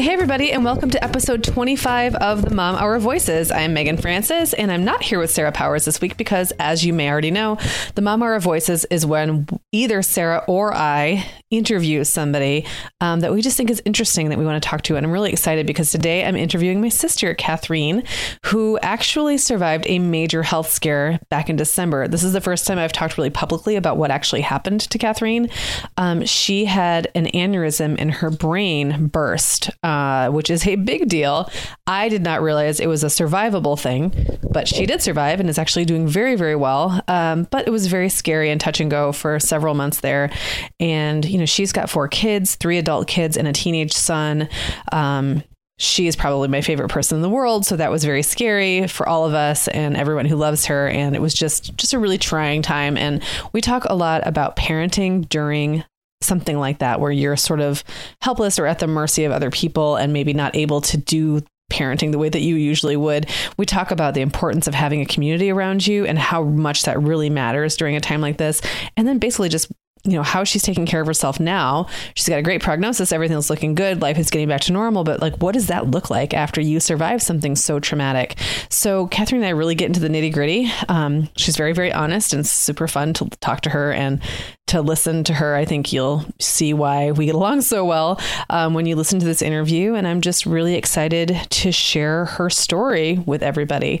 Hey, everybody, and welcome to episode 25 of the Mom Hour Voices. I am Meagan Francis, and I'm not here with Sarah Powers this week because, as you may already know, the Mom Hour Voices is when either Sarah or I interview somebody um, that we just think is interesting that we want to talk to. And I'm really excited because today I'm interviewing my sister, Kathreen, who actually survived a major health scare back in December. This is the first time I've talked really publicly about what actually happened to Kathreen. Um, she had an aneurysm in her brain burst uh, which is a big deal. I did not realize it was a survivable thing, but she did survive and is actually doing very, very well. Um, but it was very scary and touch and go for several months there. And, you know, she's got four kids, three adult kids, and a teenage son. Um, she is probably my favorite person in the world so that was very scary for all of us and everyone who loves her and it was just just a really trying time and we talk a lot about parenting during something like that where you're sort of helpless or at the mercy of other people and maybe not able to do parenting the way that you usually would. We talk about the importance of having a community around you and how much that really matters during a time like this. And then basically just you know how she's taking care of herself now. She's got a great prognosis. Everything's looking good. Life is getting back to normal. But like what does that look like after you survive something so traumatic? So kathreen and i really get into the nitty gritty um, she's very very honest and super fun to talk to her and to listen to her. I think you'll see why we get along so well um, when you listen to this interview. And i'm just really excited to share her story with everybody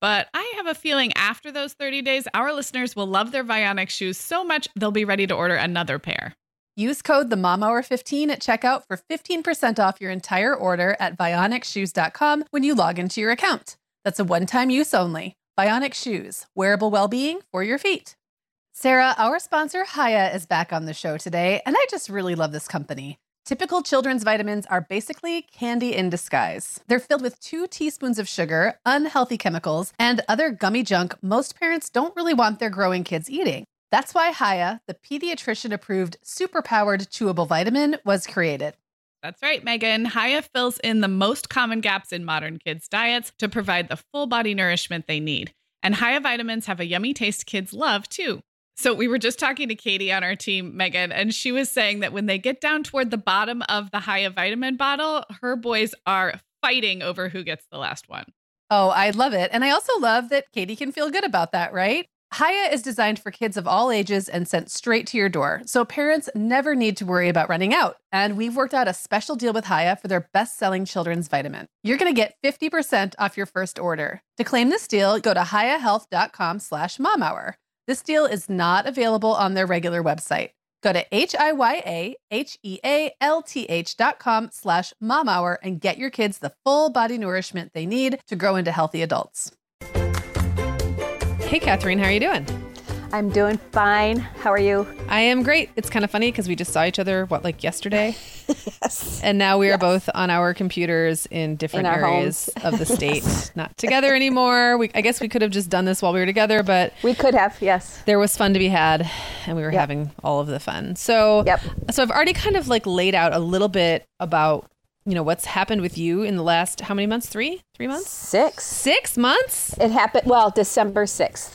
But I have a feeling after those 30 days, our listeners will love their Vionic shoes so much they'll be ready to order another pair. Use code the Mom Hour 15 at checkout for 15% off your entire order at vionicshoes.com when you log into your account. That's a one-time use only. Vionic Shoes, wearable well-being for your feet. Sarah, our sponsor Hiya is back on the show today, and I just really love this company. Typical children's vitamins are basically candy in disguise. They're filled with two teaspoons of sugar, unhealthy chemicals, and other gummy junk most parents don't really want their growing kids eating. That's why Hiya, the pediatrician approved superpowered chewable vitamin, was created. That's right, Meagan. Hiya fills in the most common gaps in modern kids' diets to provide the full body nourishment they need. And Hiya vitamins have a yummy taste kids love, too. So we were just talking to Katie on our team, Meagan, and she was saying that when they get down toward the bottom of the Hiya vitamin bottle, her boys are fighting over who gets the last one. Oh, I love it. And I also love that Katie can feel good about that, right? Hiya is designed for kids of all ages and sent straight to your door, so parents never need to worry about running out. And we've worked out a special deal with Hiya for their best selling children's vitamin. You're going to get 50% off your first order. To claim this deal, go to hiyahealth.com slash momhour. This deal is not available on their regular website. Go to H-I-Y-A-H-E-A-L-T-H dot com slash momhour and get your kids the full body nourishment they need to grow into healthy adults. Hey, Kathreen, how are you doing? I'm doing fine. How are you? I am great. It's kind of funny because we just saw each other, what, like yesterday? yes. And now we are yes. both on our computers in different in areas of the state, yes. not together anymore. We, I guess we could have just done this while we were together, but we could have, yes. There was fun to be had, and we were yep. having all of the fun. So, yep. so I've already kind of like laid out a little bit about you know what's happened with you in the last how many months three three months six six months it happened well december 6th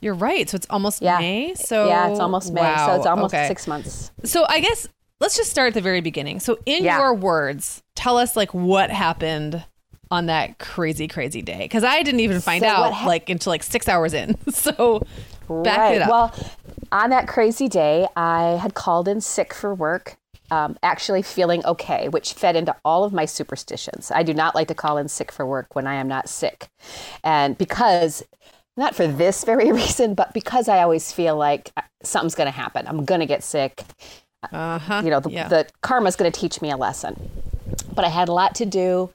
you're right so it's almost yeah. may so yeah it's almost may wow. so it's almost okay. six months so i guess let's just start at the very beginning so in yeah. your words tell us like what happened on that crazy crazy day because i didn't even find so out ha- like until like six hours in so back right. it up well on that crazy day i had called in sick for work um, actually feeling okay, which fed into all of my superstitions. I do not like to call in sick for work when I am not sick. And because, not for this very reason, but because I always feel like uh, something's going to happen, I'm going to get sick. Uh-huh. You know, the, yeah. the karma's going to teach me a lesson. But I had a lot to do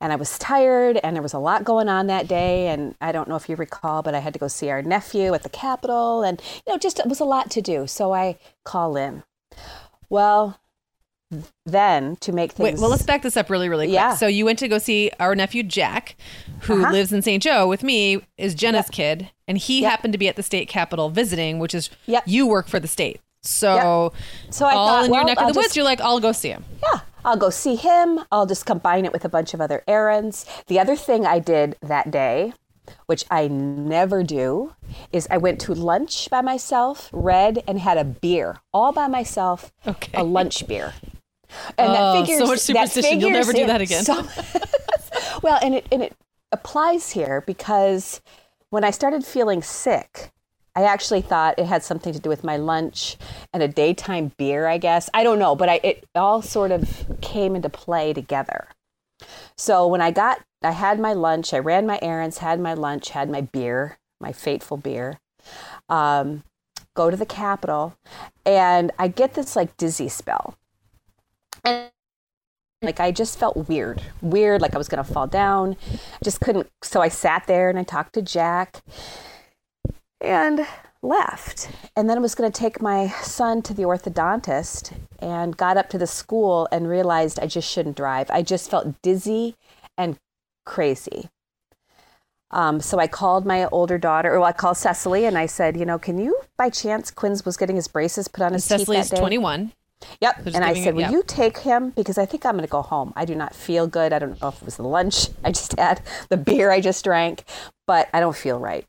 and I was tired and there was a lot going on that day. And I don't know if you recall, but I had to go see our nephew at the Capitol and, you know, just it was a lot to do. So I call in. Well, then to make things. Wait, well, let's back this up really, really quick. Yeah. So you went to go see our nephew Jack, who uh-huh. lives in St. Joe with me, is Jenna's yep. kid, and he yep. happened to be at the state capitol visiting, which is yep. you work for the state. So, so I all thought, in your well, neck of the I'll woods, you're like, I'll go see him. Yeah, I'll go see him. I'll just combine it with a bunch of other errands. The other thing I did that day which I never do, is I went to lunch by myself, read, and had a beer all by myself, okay. a lunch beer. And oh, that figures so much superstition. You'll never do that again. So, well, and it and it applies here because when I started feeling sick, I actually thought it had something to do with my lunch and a daytime beer. I guess I don't know, but I, it all sort of came into play together. So when I got, I had my lunch, I ran my errands, had my lunch, had my beer, my fateful beer. Um, go to the Capitol, and I get this like dizzy spell and like I just felt weird, weird, like I was going to fall down. Just couldn't. So I sat there and I talked to Jack and left. And then I was going to take my son to the orthodontist and got up to the school and realized I just shouldn't drive. I just felt dizzy and crazy. Um, so I called my older daughter, or well, I called Cecily, and I said, you know, can you, by chance, Quinn's was getting his braces put on his Cecily teeth that is 21. Yep. and I said, Will yeah. you take him? Because I think I'm going to go home. I do not feel good. I don't know if it was the lunch I just had, the beer I just drank, but I don't feel right.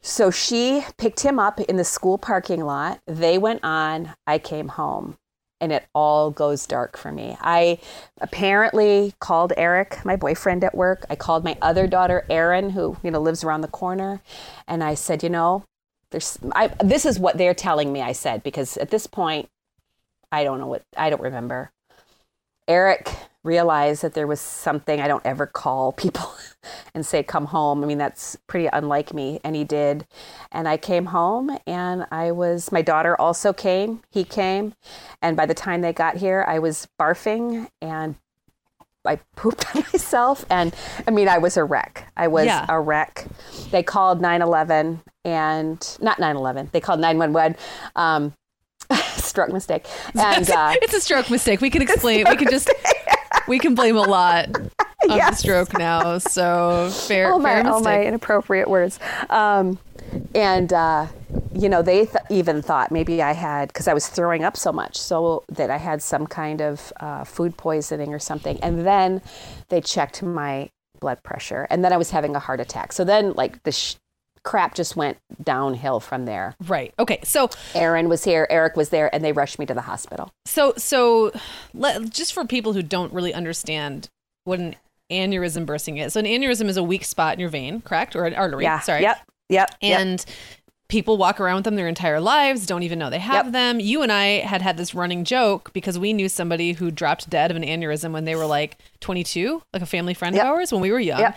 So she picked him up in the school parking lot. They went on. I came home and it all goes dark for me. I apparently called Eric, my boyfriend at work. I called my other daughter, Erin, who, you know, lives around the corner. And I said, you know, there's, I, this is what they're telling me, I said, because at this point, I don't know what, I don't remember. Eric realized that there was something I don't ever call people and say, come home. I mean, that's pretty unlike me. And he did. And I came home and I was, my daughter also came. He came. And by the time they got here, I was barfing and I pooped on myself. And I mean, I was a wreck. I was yeah. a wreck. They called 9 11 and not 9 11, they called 911. Um, stroke mistake. And uh, it's a stroke mistake. We can explain. We can just we can blame a lot on yes. the stroke now. So fair. All my fair all my inappropriate words. Um, and uh, you know they th- even thought maybe I had because I was throwing up so much, so that I had some kind of uh, food poisoning or something. And then they checked my blood pressure, and then I was having a heart attack. So then like the sh- crap just went downhill from there. Right. Okay. So Aaron was here, Eric was there, and they rushed me to the hospital. So, so let, just for people who don't really understand what an aneurysm bursting is. So, an aneurysm is a weak spot in your vein, correct? Or an artery. Yeah. Sorry. Yep. Yep. And yep. people walk around with them their entire lives, don't even know they have yep. them. You and I had had this running joke because we knew somebody who dropped dead of an aneurysm when they were like 22, like a family friend yep. of ours when we were young.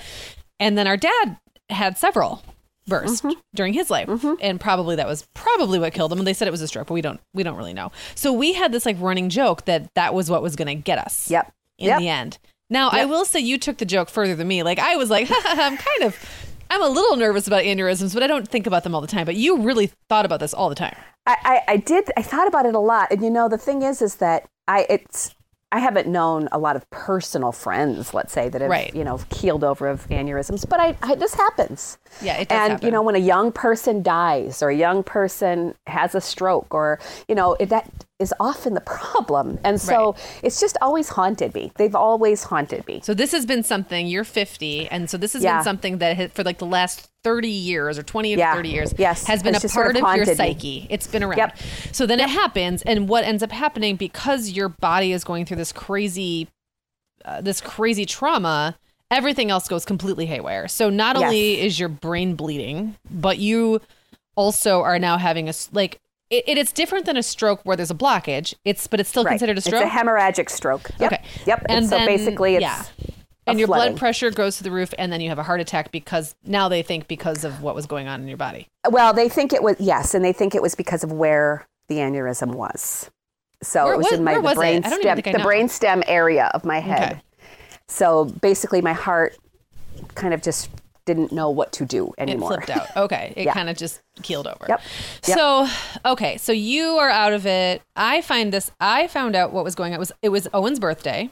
And then our dad had several burst mm-hmm. during his life. Mm-hmm. and probably that was probably what killed him. And they said it was a stroke but we don't we don't really know. So we had this like running joke that that was what was going to get us yep. in yep. the end. Now yep. i will say you took the joke further than me. Like i was like i'm kind of i'm a little nervous about aneurysms but i don't think about them all the time. But you really thought about this all the time. I, I, I did i thought about it a lot. And you know the thing is is that i it's I haven't known a lot of personal friends, let's say, that have right. you know keeled over of aneurysms, but I, I this happens. Yeah, it does And happen. you know, when a young person dies or a young person has a stroke, or you know, it, that is often the problem. And so right. it's just always haunted me. They've always haunted me. So this has been something. You're 50, and so this has yeah. been something that has, for like the last 30 years or 20 yeah. to 30 years yes. has been it's a part sort of, of your me. psyche. It's been around. Yep. So then yep. it happens, and what ends up happening because your body is going through this crazy, uh, this crazy trauma. Everything else goes completely haywire. So not yes. only is your brain bleeding, but you also are now having a like it, it's different than a stroke where there's a blockage. It's but it's still right. considered a stroke. It's a hemorrhagic stroke. Yep. Okay. Yep. And, and so then, basically, it's yeah. And your flooding. blood pressure goes to the roof, and then you have a heart attack because now they think because of what was going on in your body. Well, they think it was yes, and they think it was because of where the aneurysm was. So where, it was what, in my the brain stem, the brain stem area of my head. Okay. So basically, my heart kind of just didn't know what to do anymore. It flipped out. Okay. It yeah. kind of just keeled over. Yep. yep. So, okay. So you are out of it. I find this, I found out what was going on. It was, it was Owen's birthday.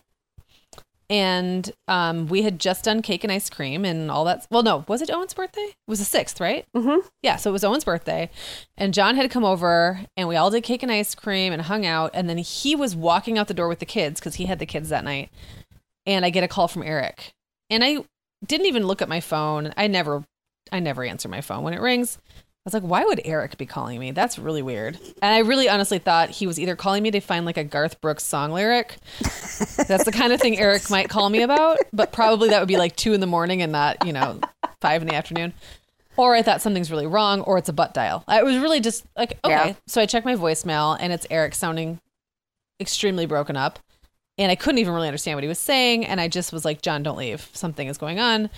And um, we had just done cake and ice cream and all that. Well, no, was it Owen's birthday? It was the sixth, right? Mm-hmm. Yeah, so it was Owen's birthday, and John had come over, and we all did cake and ice cream and hung out. And then he was walking out the door with the kids because he had the kids that night. And I get a call from Eric, and I didn't even look at my phone. I never I never answer my phone when it rings. I was like, why would Eric be calling me? That's really weird. And I really honestly thought he was either calling me to find like a Garth Brooks song lyric. That's the kind of thing Eric might call me about, but probably that would be like two in the morning and not, you know, five in the afternoon. Or I thought something's really wrong, or it's a butt dial. I was really just like, okay. Yeah. So I check my voicemail and it's Eric sounding extremely broken up and I couldn't even really understand what he was saying. And I just was like, John, don't leave. Something is going on.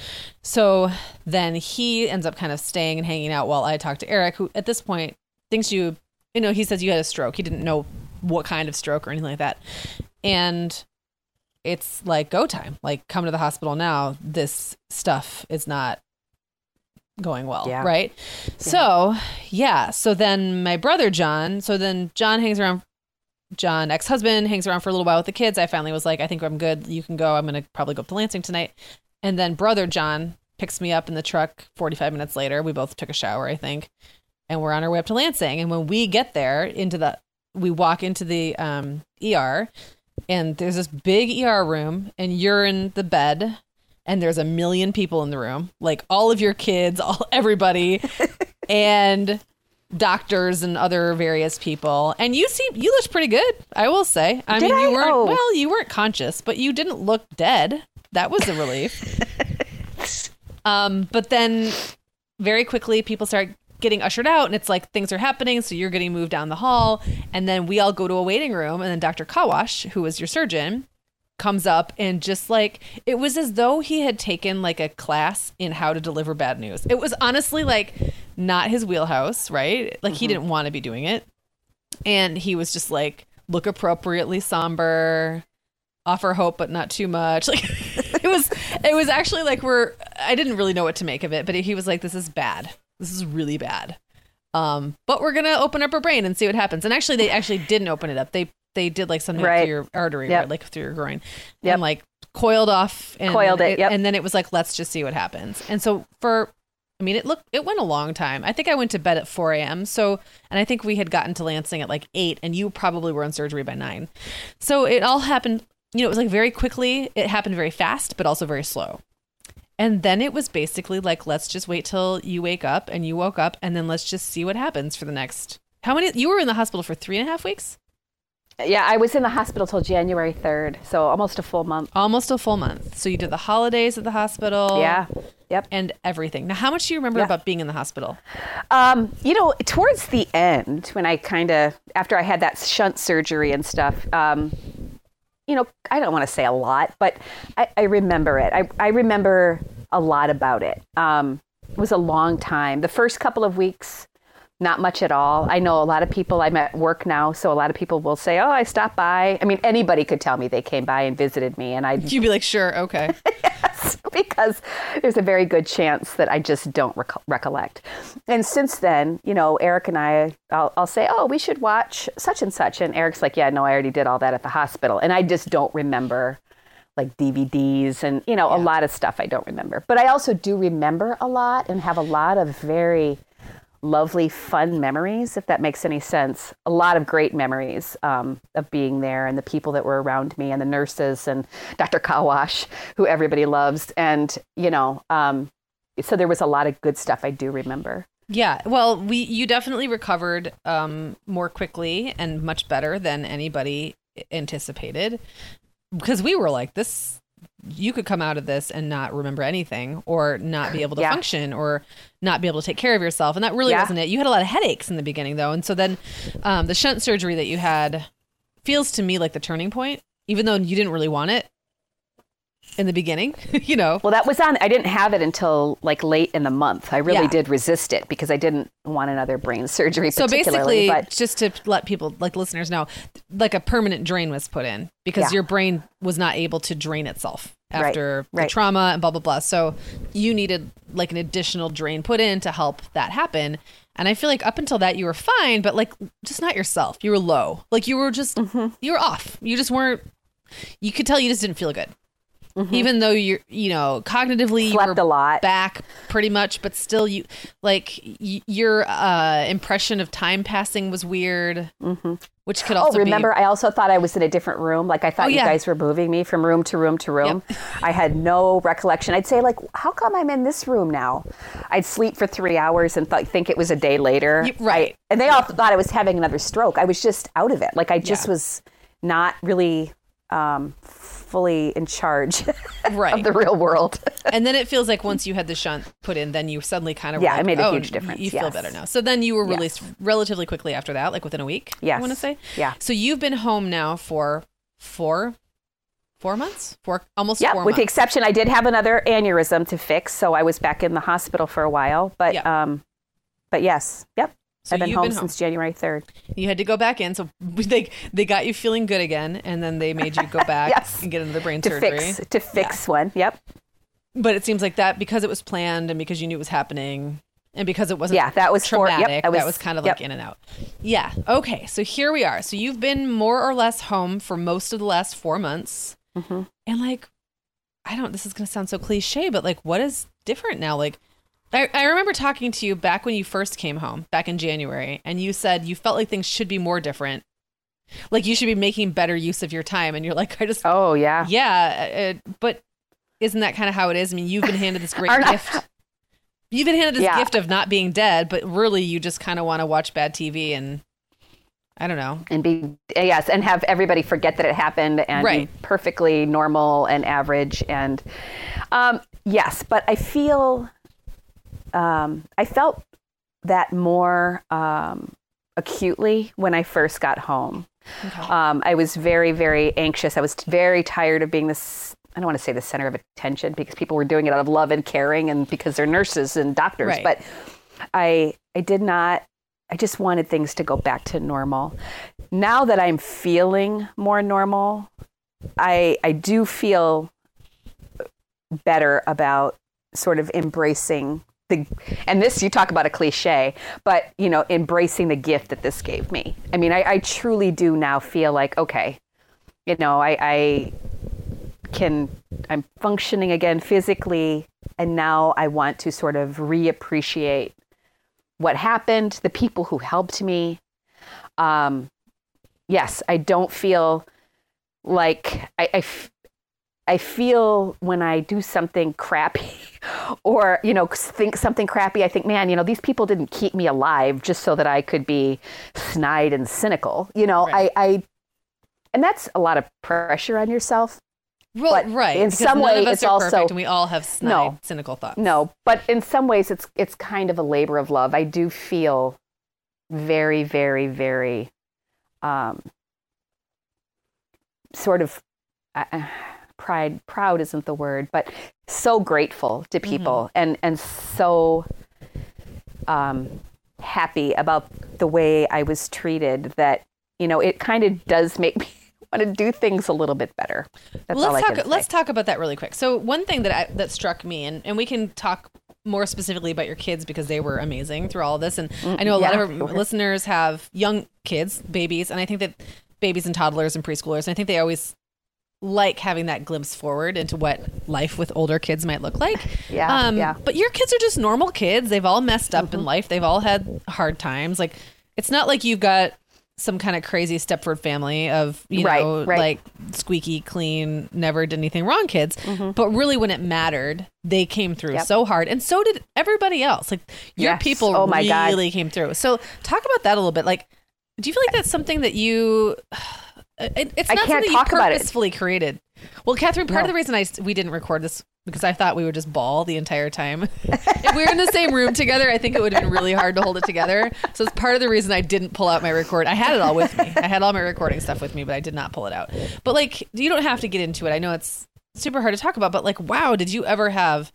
So then he ends up kind of staying and hanging out while I talk to Eric, who at this point thinks you, you know, he says you had a stroke. He didn't know what kind of stroke or anything like that. And it's like go time. Like come to the hospital now. This stuff is not going well, yeah. right? Yeah. So, yeah. So then my brother John, so then John hangs around John, ex husband, hangs around for a little while with the kids. I finally was like, I think I'm good. You can go. I'm going to probably go up to Lansing tonight. And then brother John picks me up in the truck 45 minutes later. We both took a shower, I think. And we're on our way up to Lansing. And when we get there, into the, we walk into the um, ER, and there's this big ER room, and you're in the bed, and there's a million people in the room, like all of your kids, all everybody. and doctors and other various people and you seem you looked pretty good i will say i Did mean you I? weren't oh. well you weren't conscious but you didn't look dead that was a relief um but then very quickly people start getting ushered out and it's like things are happening so you're getting moved down the hall and then we all go to a waiting room and then dr kawash who was your surgeon comes up and just like it was as though he had taken like a class in how to deliver bad news. It was honestly like not his wheelhouse, right? Like mm-hmm. he didn't want to be doing it. And he was just like look appropriately somber, offer hope but not too much. Like it was it was actually like we're I didn't really know what to make of it, but he was like this is bad. This is really bad. Um, but we're gonna open up our brain and see what happens. And actually, they actually didn't open it up. They they did like something right. through your artery, yep. right, like through your groin, yep. and like coiled off and coiled it, yep. and then it was like let's just see what happens. And so for I mean, it looked it went a long time. I think I went to bed at 4 a.m. So, and I think we had gotten to Lansing at like eight, and you probably were in surgery by nine. So it all happened. You know, it was like very quickly. It happened very fast, but also very slow. And then it was basically like, let's just wait till you wake up and you woke up, and then let's just see what happens for the next. How many? You were in the hospital for three and a half weeks? Yeah, I was in the hospital till January 3rd, so almost a full month. Almost a full month. So you did the holidays at the hospital. Yeah. Yep. And everything. Now, how much do you remember Yeah. about being in the hospital? Um, you know, towards the end, when I kind of, after I had that shunt surgery and stuff, um, you know, I don't want to say a lot, but I, I remember it. I, I remember a lot about it. Um, it was a long time. The first couple of weeks, not much at all. I know a lot of people, I'm at work now, so a lot of people will say, Oh, I stopped by. I mean, anybody could tell me they came by and visited me, and I'd You'd be like, sure, okay. yes, because there's a very good chance that I just don't rec- recollect. And since then, you know, Eric and I, I'll, I'll say, oh, we should watch such and such. And Eric's like, yeah, no, I already did all that at the hospital. And I just don't remember like DVDs and, you know, a lot of stuff I don't remember. But I also do remember a lot and have a lot of very lovely, fun memories, if that makes any sense. A lot of great memories um, of being there and the people that were around me and the nurses and Dr. Kawash, who everybody loves. And, you know, um, so there was a lot of good stuff I do remember. Yeah, well, we you definitely recovered um, more quickly and much better than anybody anticipated because we were like this you could come out of this and not remember anything or not be able to Yeah. function or not be able to take care of yourself and that really Yeah. wasn't it you had a lot of headaches in the beginning though and so then um, the shunt surgery that you had feels to me like the turning point even though you didn't really want it in the beginning you know Well, that was on, I didn't have it until like late in the month. I really Yeah. did resist it because I didn't want another brain surgery So basically, but just to let people, like listeners, know, like a permanent drain was put in because Yeah. your brain was not able to drain itself Right, after the right. trauma and blah blah blah. So you needed like an additional drain put in to help that happen. And I feel like up until that you were fine, but like just not yourself. You were low. Like you were just Mm-hmm. you were off. You just weren't. You could tell you just didn't feel good. Even though you're, you know, cognitively you Mm-hmm. Slept were a lot. back pretty much, but still, you like y- your uh, impression of time passing was weird, which could Oh, also remember, be. I also thought I was in a different room. Like I thought Oh, you yeah. guys were moving me from room to room to room. I had no recollection. I'd say like, how come I'm in this room now? I'd sleep for three hours and th- think it was a day later. Y- right. I- and they all thought I was having another stroke. I was just out of it. Like I just Yeah. was not really um, fully in charge Right. of the real world. and then it feels like once you had the shunt put in, then you suddenly kind of Yeah, like, it made a oh, huge difference, You feel better now. So then you were Yes. released relatively quickly after that, like within a week. I want to say. Yeah. So you've been home now for four, four months, four almost Yeah, four with the exception, I did have another aneurysm to fix, so I was back in the hospital for a while. But Yeah. um, but yes, yep, So I've been home been home. since January third. You had to go back in, so they they got you feeling good again, and then they made you go back Yes. and get into the brain to surgery. fix to fix one. Yep. But it seems like that because it was planned and because you knew it was happening and because it wasn't Yeah, that was for- yep, traumatic. that was- was kind of yep. like in and out. Yeah. Okay. So here we are. So you've been more or less home for most of the last four months, Mm-hmm. and like, I don't. This is going to sound so cliche, but like, what is different now? Like. I, I remember talking to you back when you first came home, back in January, and you said you felt like things should be more different. Like you should be making better use of your time. And you're like, I just Oh yeah. yeah, uh, but isn't that kind of how it is? I mean, you've been handed this great gift. You've been handed this Yeah. gift of not being dead, but really you just kind of want to watch bad TV and I don't know. And be yes, and have everybody forget that it happened and Right. be perfectly normal and average and um, yes, but I feel um, I felt that more um, acutely when I first got home. Um, I was very, very anxious. I was very tired of being this. I don't want to say the center of attention because people were doing it out of love and caring and because they're nurses and doctors. Right. But I, I did not. I just wanted things to go back to normal. Now that I'm feeling more normal, I, I do feel better about sort of embracing the and this you talk about a cliche but you know embracing the gift that this gave me. I mean i, I truly do now feel like okay you know I, I can i'm functioning again physically and now i want to sort of reappreciate what happened the people who helped me. Um yes i don't feel like I, I f- I feel when I do something crappy or, you know, think something crappy, I think, man, you know, these people didn't keep me alive just so that I could be snide and cynical. You know, right. I, I, and that's a lot of pressure on yourself. Well, but right. In some way, it's also and we all have snide, no, cynical thoughts. No, but in some ways, it's it's kind of a labor of love. I do feel very, very, very, um, sort of. Uh, pride proud isn't the word but so grateful to mm-hmm. people mm-hmm. and and so um, happy about the way I was treated that you know it kind of does make me want to do things a little bit better. That's let's talk. Let's talk about that really quick. So one thing that I, that struck me, and, and we can talk more specifically about your kids because they were amazing through all of this. And I know a yeah, lot of our listeners have young kids, babies, and I think that babies and toddlers and preschoolers. And I think they always like having that glimpse forward into what life with older kids might look like. Yeah. Um, yeah. But your kids are just normal kids. They've all messed up mm-hmm. in life. They've all had hard times. Like it's not like you've got some kind of crazy Stepford family of you right, know right. like squeaky clean, never did anything wrong kids. Mm-hmm. But really, when it mattered, they came through yep. so hard, and so did everybody else. Like your yes. people oh my really God. came through. So talk about that a little bit. Like, do you feel like that's something that you? It, it's not something you purposefully created. Well, Kathreen, part no. of the reason I we didn't record this because I thought we would just ball the entire time. if we were in the same room together, I think it would have been really hard to hold it together. So it's part of the reason I didn't pull out my record. I had it all with me. I had all my recording stuff with me, but I did not pull it out. But like, you don't have to get into it. I know it's super hard to talk about, but like, wow, did you ever have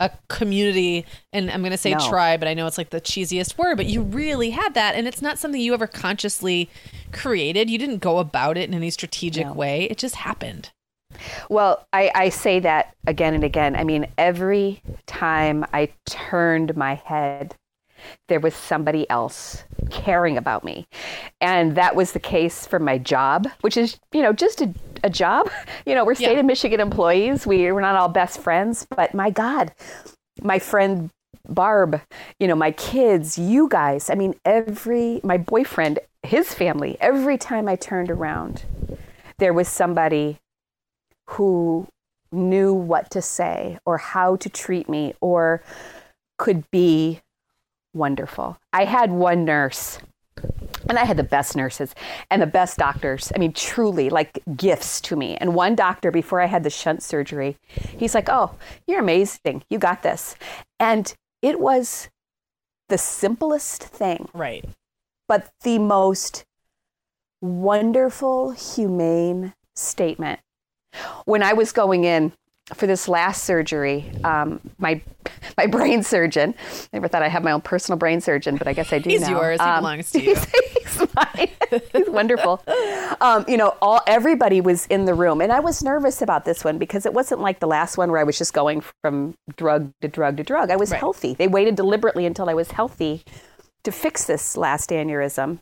a community and I'm going to say no. tribe, but I know it's like the cheesiest word, but you really had that and it's not something you ever consciously created. You didn't go about it in any strategic no. way. It just happened. Well, I, I say that again and again. I mean, every time I turned my head, there was somebody else caring about me. And that was the case for my job, which is, you know, just a, a job. You know, we're state yeah. of Michigan employees. We, we're not all best friends, but my God, my friend Barb, you know, my kids, you guys. I mean, every, my boyfriend, his family, every time I turned around, there was somebody who knew what to say or how to treat me or could be wonderful. I had one nurse and I had the best nurses and the best doctors. I mean, truly like gifts to me. And one doctor, before I had the shunt surgery, he's like, Oh, you're amazing. You got this. And it was the simplest thing. Right. But the most wonderful, humane statement. When I was going in for this last surgery, um, my my brain surgeon. I never thought I'd have my own personal brain surgeon, but I guess I do he's now. yours. He um, belongs to you. He's, he's mine. he's wonderful. Um, you know, all everybody was in the room, and I was nervous about this one because it wasn't like the last one where I was just going from drug to drug to drug. I was right. healthy. They waited deliberately until I was healthy to fix this last aneurysm.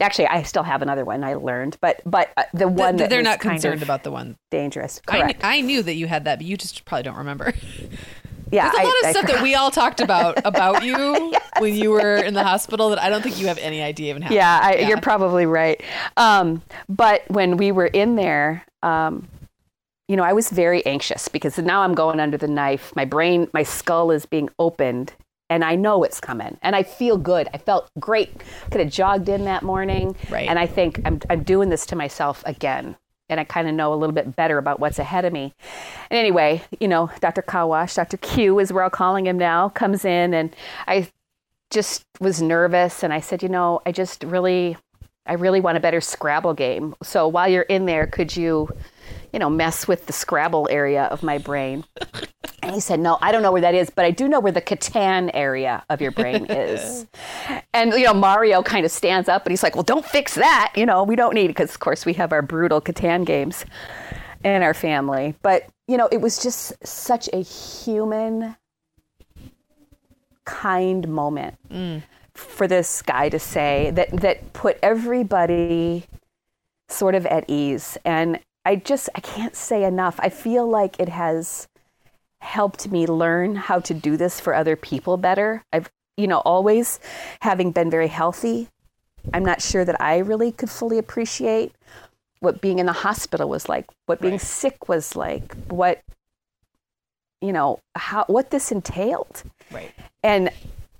Actually, I still have another one I learned, but but uh, the one the, that they're not concerned about the one dangerous. Correct. I, I knew that you had that, but you just probably don't remember. Yeah, there's a lot I, of I stuff that we all talked about about you yes. when you were in the hospital that I don't think you have any idea even happened. Yeah, I, yeah. you're probably right. Um, but when we were in there, um, you know, I was very anxious because now I'm going under the knife. My brain, my skull is being opened, and I know it's coming and I feel good. I felt great. Could have jogged in that morning. Right. And I think I'm, I'm doing this to myself again. And I kind of know a little bit better about what's ahead of me. And anyway, you know, Dr. Kawash, Dr. Q is we're all calling him now, comes in and I just was nervous and I said, you know, I just really I really want a better Scrabble game. So while you're in there, could you, you know, mess with the Scrabble area of my brain? And he said, No, I don't know where that is, but I do know where the Catan area of your brain is. and, you know, Mario kind of stands up and he's like, Well, don't fix that. You know, we don't need it because, of course, we have our brutal Catan games in our family. But, you know, it was just such a human, kind moment. Mm for this guy to say that that put everybody sort of at ease and I just I can't say enough. I feel like it has helped me learn how to do this for other people better. I've you know always having been very healthy, I'm not sure that I really could fully appreciate what being in the hospital was like, what being Right. sick was like, what you know, how what this entailed. Right. And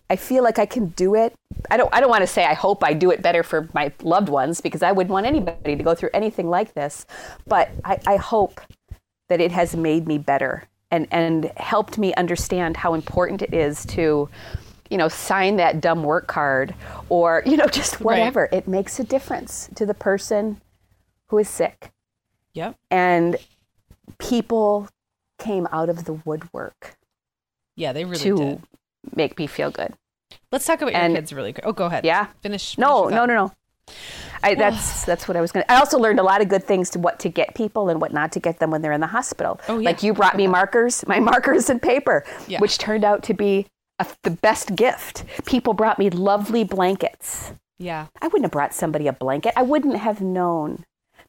I feel like I can do it. I don't I don't want to say I hope I do it better for my loved ones because I wouldn't want anybody to go through anything like this. But I, I hope that it has made me better and, and helped me understand how important it is to, you know, sign that dumb work card or, you know, just whatever. It makes a difference to the person who is sick. Yep. And people came out of the woodwork Yeah, they really to did. Make me feel good. Let's talk about and- your kids really quick. Oh, go ahead. Yeah. Finish. No, finish no, your no, no. I, that's that's what I was going to. I also learned a lot of good things to what to get people and what not to get them when they're in the hospital. Oh, yeah. Like you brought me markers, my markers and paper, Yeah. which turned out to be a, the best gift. People brought me lovely blankets. Yeah. I wouldn't have brought somebody a blanket. I wouldn't have known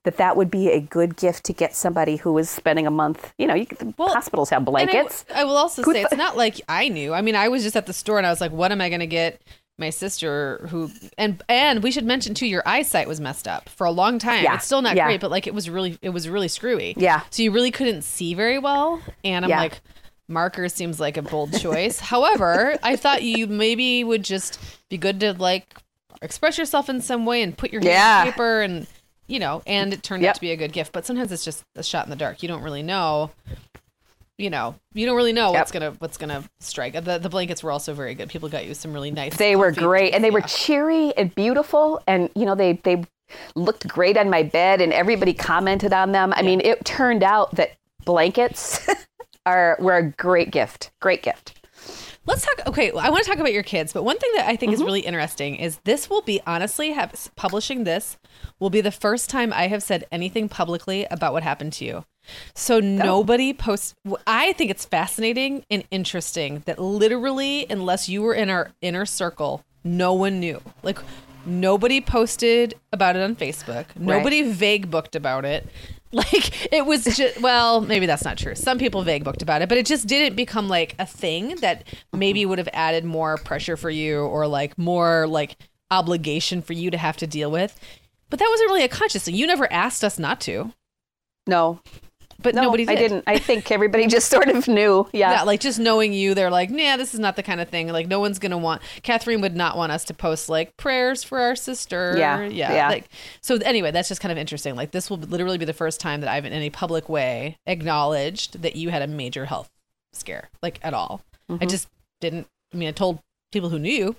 that that would be a good gift to get somebody who was spending a month. You know, you, Well, hospitals have And I blankets. I, will also say it's not like I knew. I mean, I was just at the store and I was like, "What am I going to get?" My sister, who and and we should mention too, your eyesight was messed up for a long time. Yeah, It's still not yeah. great, but like it was really, it was really screwy. Yeah. So you really couldn't see very well, and I'm Yeah. like, marker seems like a bold choice. However, I thought you maybe would just be good to like express yourself in some way and put your Yeah. on paper and you know, and it turned out to be a good gift. But sometimes it's just a shot in the dark. You don't really know. You know, you don't really know what's gonna what's gonna strike. The the blankets were also very good. People got you some really nice. They were great, and they were cheery and beautiful, and you know they they looked great on my bed, and everybody commented on them. I mean, it turned out that blankets are were a great gift, great gift. Let's talk. Okay, I want to talk about your kids, but one thing that I think Mm-hmm. is really interesting is this will be honestly have publishing this will be the first time I have said anything publicly about what happened to you. So nobody posts. I think it's fascinating and interesting that literally, unless you were in our inner circle, no one knew. Like nobody posted about it on Facebook. Nobody vague booked about it. Like it was just well, maybe that's not true. Some people vague booked about it, but it just didn't become like a thing that maybe would have added more pressure for you or like more like obligation for you to have to deal with. But that wasn't really a conscious thing. You never asked us not to, No, but no, nobody did. I didn't. I think everybody just sort of knew. Yeah, Yeah, like just knowing you, they're like, nah, this is not the kind of thing. Like, no one's gonna want. Kathreen would not want us to post like prayers for our sister. Yeah, yeah. yeah. Like, so anyway, that's just kind of interesting. Like, this will literally be the first time that I've in any public way acknowledged that you had a major health scare, like at all. I Mm-hmm. just didn't. I mean, I told people who knew you.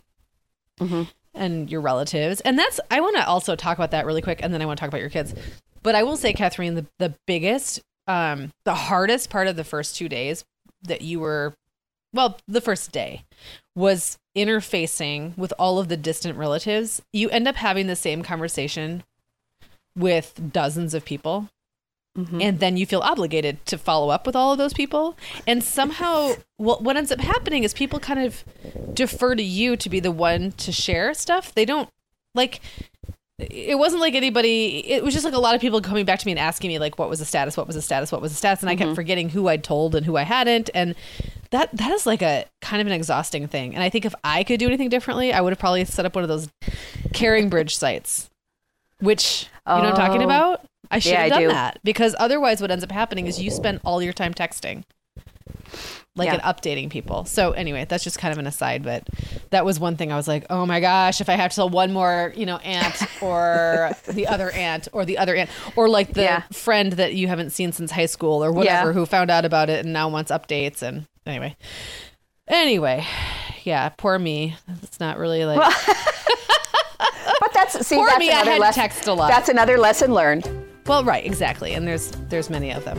Mm-hmm. And your relatives, and that's. I want to also talk about that really quick, and then I want to talk about your kids. But I will say, Kathreen, the the biggest, um, the hardest part of the first two days that you were well, the first day was interfacing with all of the distant relatives. You end up having the same conversation with dozens of people. And then you feel obligated to follow up with all of those people. And somehow, what, what ends up happening is people kind of defer to you to be the one to share stuff. They don't like, it wasn't like anybody it was just like a lot of people coming back to me and asking me like what was the status what was the status what was the status? And i kept mm-hmm. forgetting who i'd told and who i hadn't. And that that is like a kind of an exhausting thing. And i think if i could do anything differently i would have probably set up one of those CaringBridge sites which you know what i'm talking Oh. about? I should Yeah, have done that. Because otherwise what ends up happening is you spend all your time texting like Yeah. and updating people. So anyway, that's just kind of an aside, but that was one thing I was like, oh my gosh, if I have to tell one more, you know, aunt or the other aunt or the other aunt or like the Yeah. friend that you haven't seen since high school or whatever Yeah. who found out about it and now wants updates and anyway. Anyway, yeah, poor me. It's not really like but that's see, Poor that's me, I another had lesson. text a lot. That's another lesson learned. well, right, exactly. And there's there's many of them.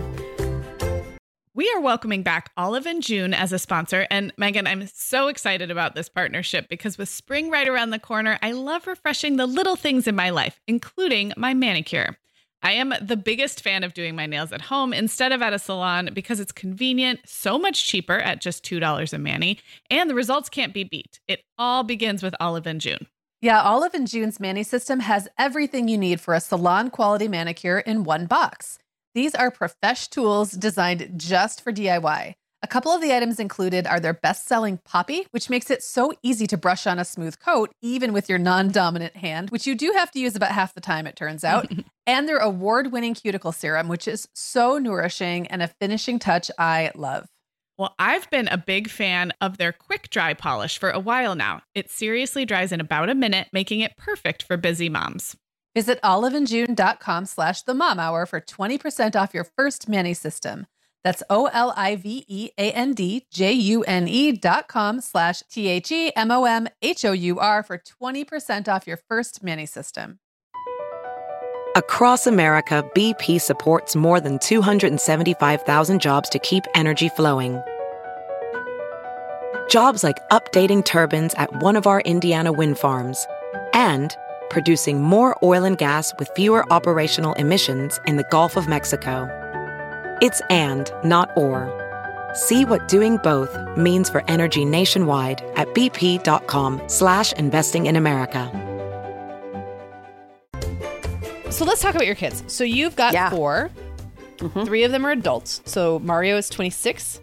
We are welcoming back Olive and June as a sponsor. And Meagan, I'm so excited about this partnership because with spring right around the corner, I love refreshing the little things in my life, including my manicure. I am the biggest fan of doing my nails at home instead of at a salon because it's convenient, so much cheaper at just $2 a mani, and the results can't be beat. It all begins with Olive and June. Yeah, Olive and June's Mani system has everything you need for a salon quality manicure in one box. These are profesh tools designed just for DIY. A couple of the items included are their best selling Poppy, which makes it so easy to brush on a smooth coat, even with your non dominant hand, which you do have to use about half the time, it turns out, and their award winning cuticle serum, which is so nourishing and a finishing touch I love. Well, I've been a big fan of their quick dry polish for a while now. It seriously dries in about a minute, making it perfect for busy moms. Visit oliveandjune.com slash the mom hour for 20% off your first mani system. That's O-L-I-V-E-A-N-D-J-U-N-E dot com slash T-H-E-M-O-M-H-O-U-R for 20% off your first mani system. Across America, BP supports more than 275,000 jobs to keep energy flowing. Jobs like updating turbines at one of our Indiana wind farms and producing more oil and gas with fewer operational emissions in the Gulf of Mexico. It's and, not or. See what doing both means for energy nationwide at bp.com slash investing in America. So let's talk about your kids. So you've got Yeah. 4 mm-hmm. Three of them are adults. So Mario is 26.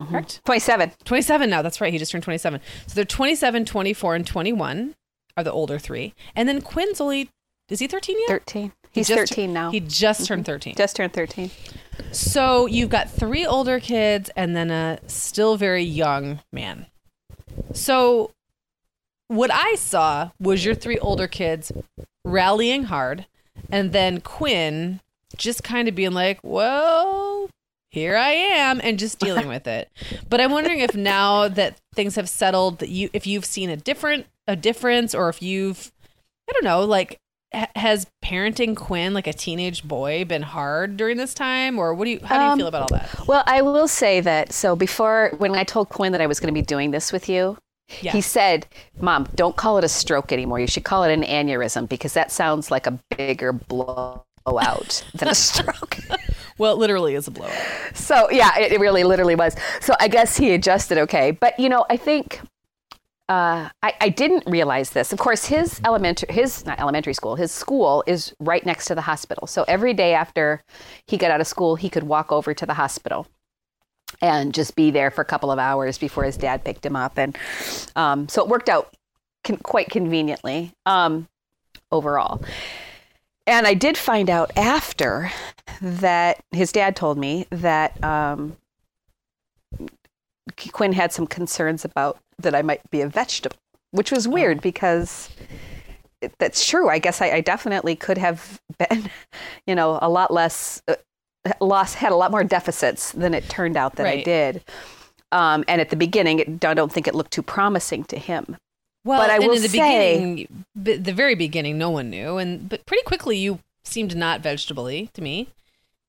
Mm-hmm. Correct? 27. 27 now. That's right. He just turned 27. So they're 27, 24, and 21 are the older three. And then Quinn's only, is he 13 yet? 13. He's just- 13 now. He just mm-hmm. turned 13. just turned 13. So you've got three older kids and then a still very young man. So what I saw was your three older kids rallying hard and then Quinn just kind of being like, well, here I am and just dealing with it. But I'm wondering if now that things have settled that you if you've seen a different a difference or if you've I don't know, like ha- has parenting Quinn like a teenage boy been hard during this time or what do you how do you Um, feel about all that? Well, I will say that. So before, when I told Quinn that I was going to be doing this with you, Yeah. he said, "Mom, don't call it a stroke anymore. You should call it an aneurysm because that sounds like a bigger blowout than a stroke." Well, it literally is a blowout. so yeah, it, it really, literally was. So I guess he adjusted okay, but you know, I think. Uh, I, I didn't realize this. Of course, his elementary, his not elementary school, his school is right next to the hospital. So every day after he got out of school, he could walk over to the hospital and just be there for a couple of hours before his dad picked him up. And um, so it worked out con- quite conveniently um, overall. And I did find out after that his dad told me that um, Quinn had some concerns about that I might be a vegetable, which was weird because it- that's true. I guess I, I definitely could have been, you know, a lot less uh, lost, had a lot more deficits than it turned out that I did. Um, and at the beginning, it, I don't think it looked too promising to him. Well, But I and will in the say- beginning, b- the very beginning, no one knew, and but pretty quickly you seemed not vegetable-y to me.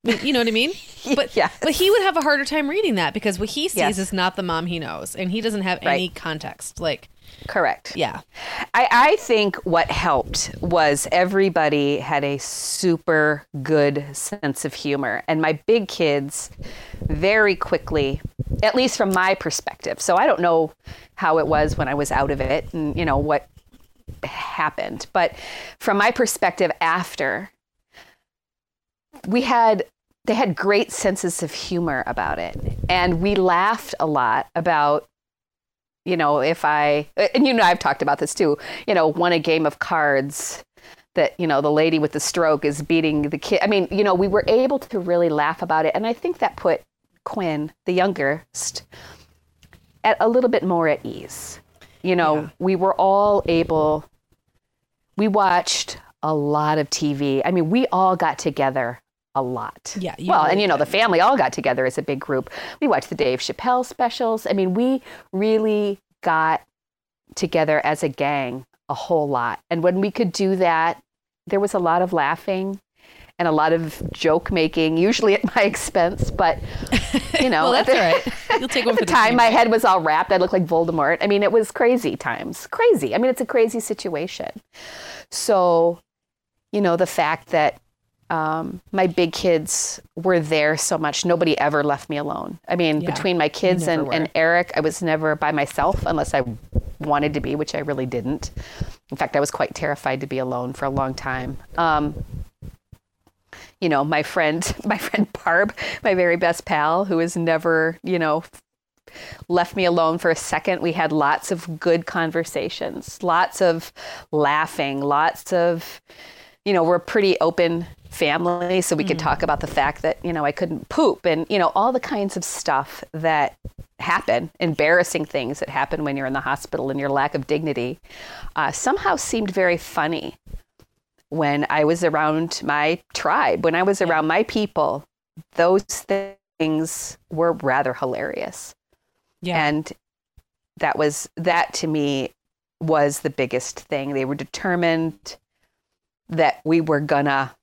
You know what I mean? But Yes. but he would have a harder time reading that because what he sees Yes. is not the mom he knows, and he doesn't have Right. any context. Like, Correct. yeah, I, I think what helped was everybody had a super good sense of humor. And my big kids very quickly, at least from my perspective, so I don't know how it was when I was out of it and, you know, what happened. But from my perspective after, we had they had great senses of humor about it and we laughed a lot about you know, if I, and you know, I've talked about this too, you know, won a game of cards that, you know, the lady with the stroke is beating the kid. I mean, you know, we were able to really laugh about it. And I think that put Quinn, the youngest, at a little bit more at ease. You know, Yeah. we were all able, we watched a lot of TV. I mean, we all got together a lot. Yeah, Well, and you know, the family all got together as a big group. We watched the Dave Chappelle specials. I mean, we really got together as a gang a whole lot. And when we could do that, there was a lot of laughing and a lot of joke making, usually at my expense. But, you know, well, at that's the- all right. You'll take one at for the the time, team. my head was all wrapped. I looked like Voldemort. I mean, it was crazy times. Crazy. I mean, it's a crazy situation. So, you know, the fact that um, my big kids were there so much, nobody ever left me alone. I mean, Yeah, between my kids and, were. and Eric, I was never by myself unless I wanted to be, which I really didn't. In fact, I was quite terrified to be alone for a long time. Um, you know, my friend, my friend Barb, my very best pal, who has never, you know, left me alone for a second. We had lots of good conversations, lots of laughing, lots of, you know, we're pretty open family, so we mm. could talk about the fact that, you know, I couldn't poop and, you know, all the kinds of stuff that happen, embarrassing things that happen when you're in the hospital and your lack of dignity, uh, somehow seemed very funny when I was around my tribe, when I was around my people. Those things were rather hilarious. Yeah. And that was, that to me was the biggest thing. They were determined that we were gonna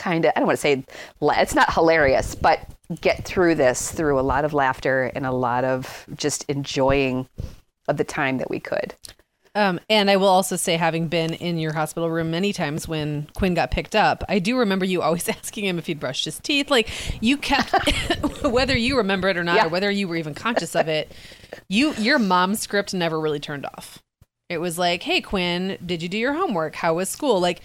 kind of, I don't want to say, it's not hilarious, but get through this through a lot of laughter and a lot of just enjoying of the time that we could. Um, and I will also say, having been in your hospital room many times when Quinn got picked up, I do remember you always asking him if he'd brushed his teeth. Like you kept, whether you remember it or not, yeah. or whether you were even conscious of it, you your mom script never really turned off. It was like, "Hey, Quinn, did you do your homework? How was school?" Like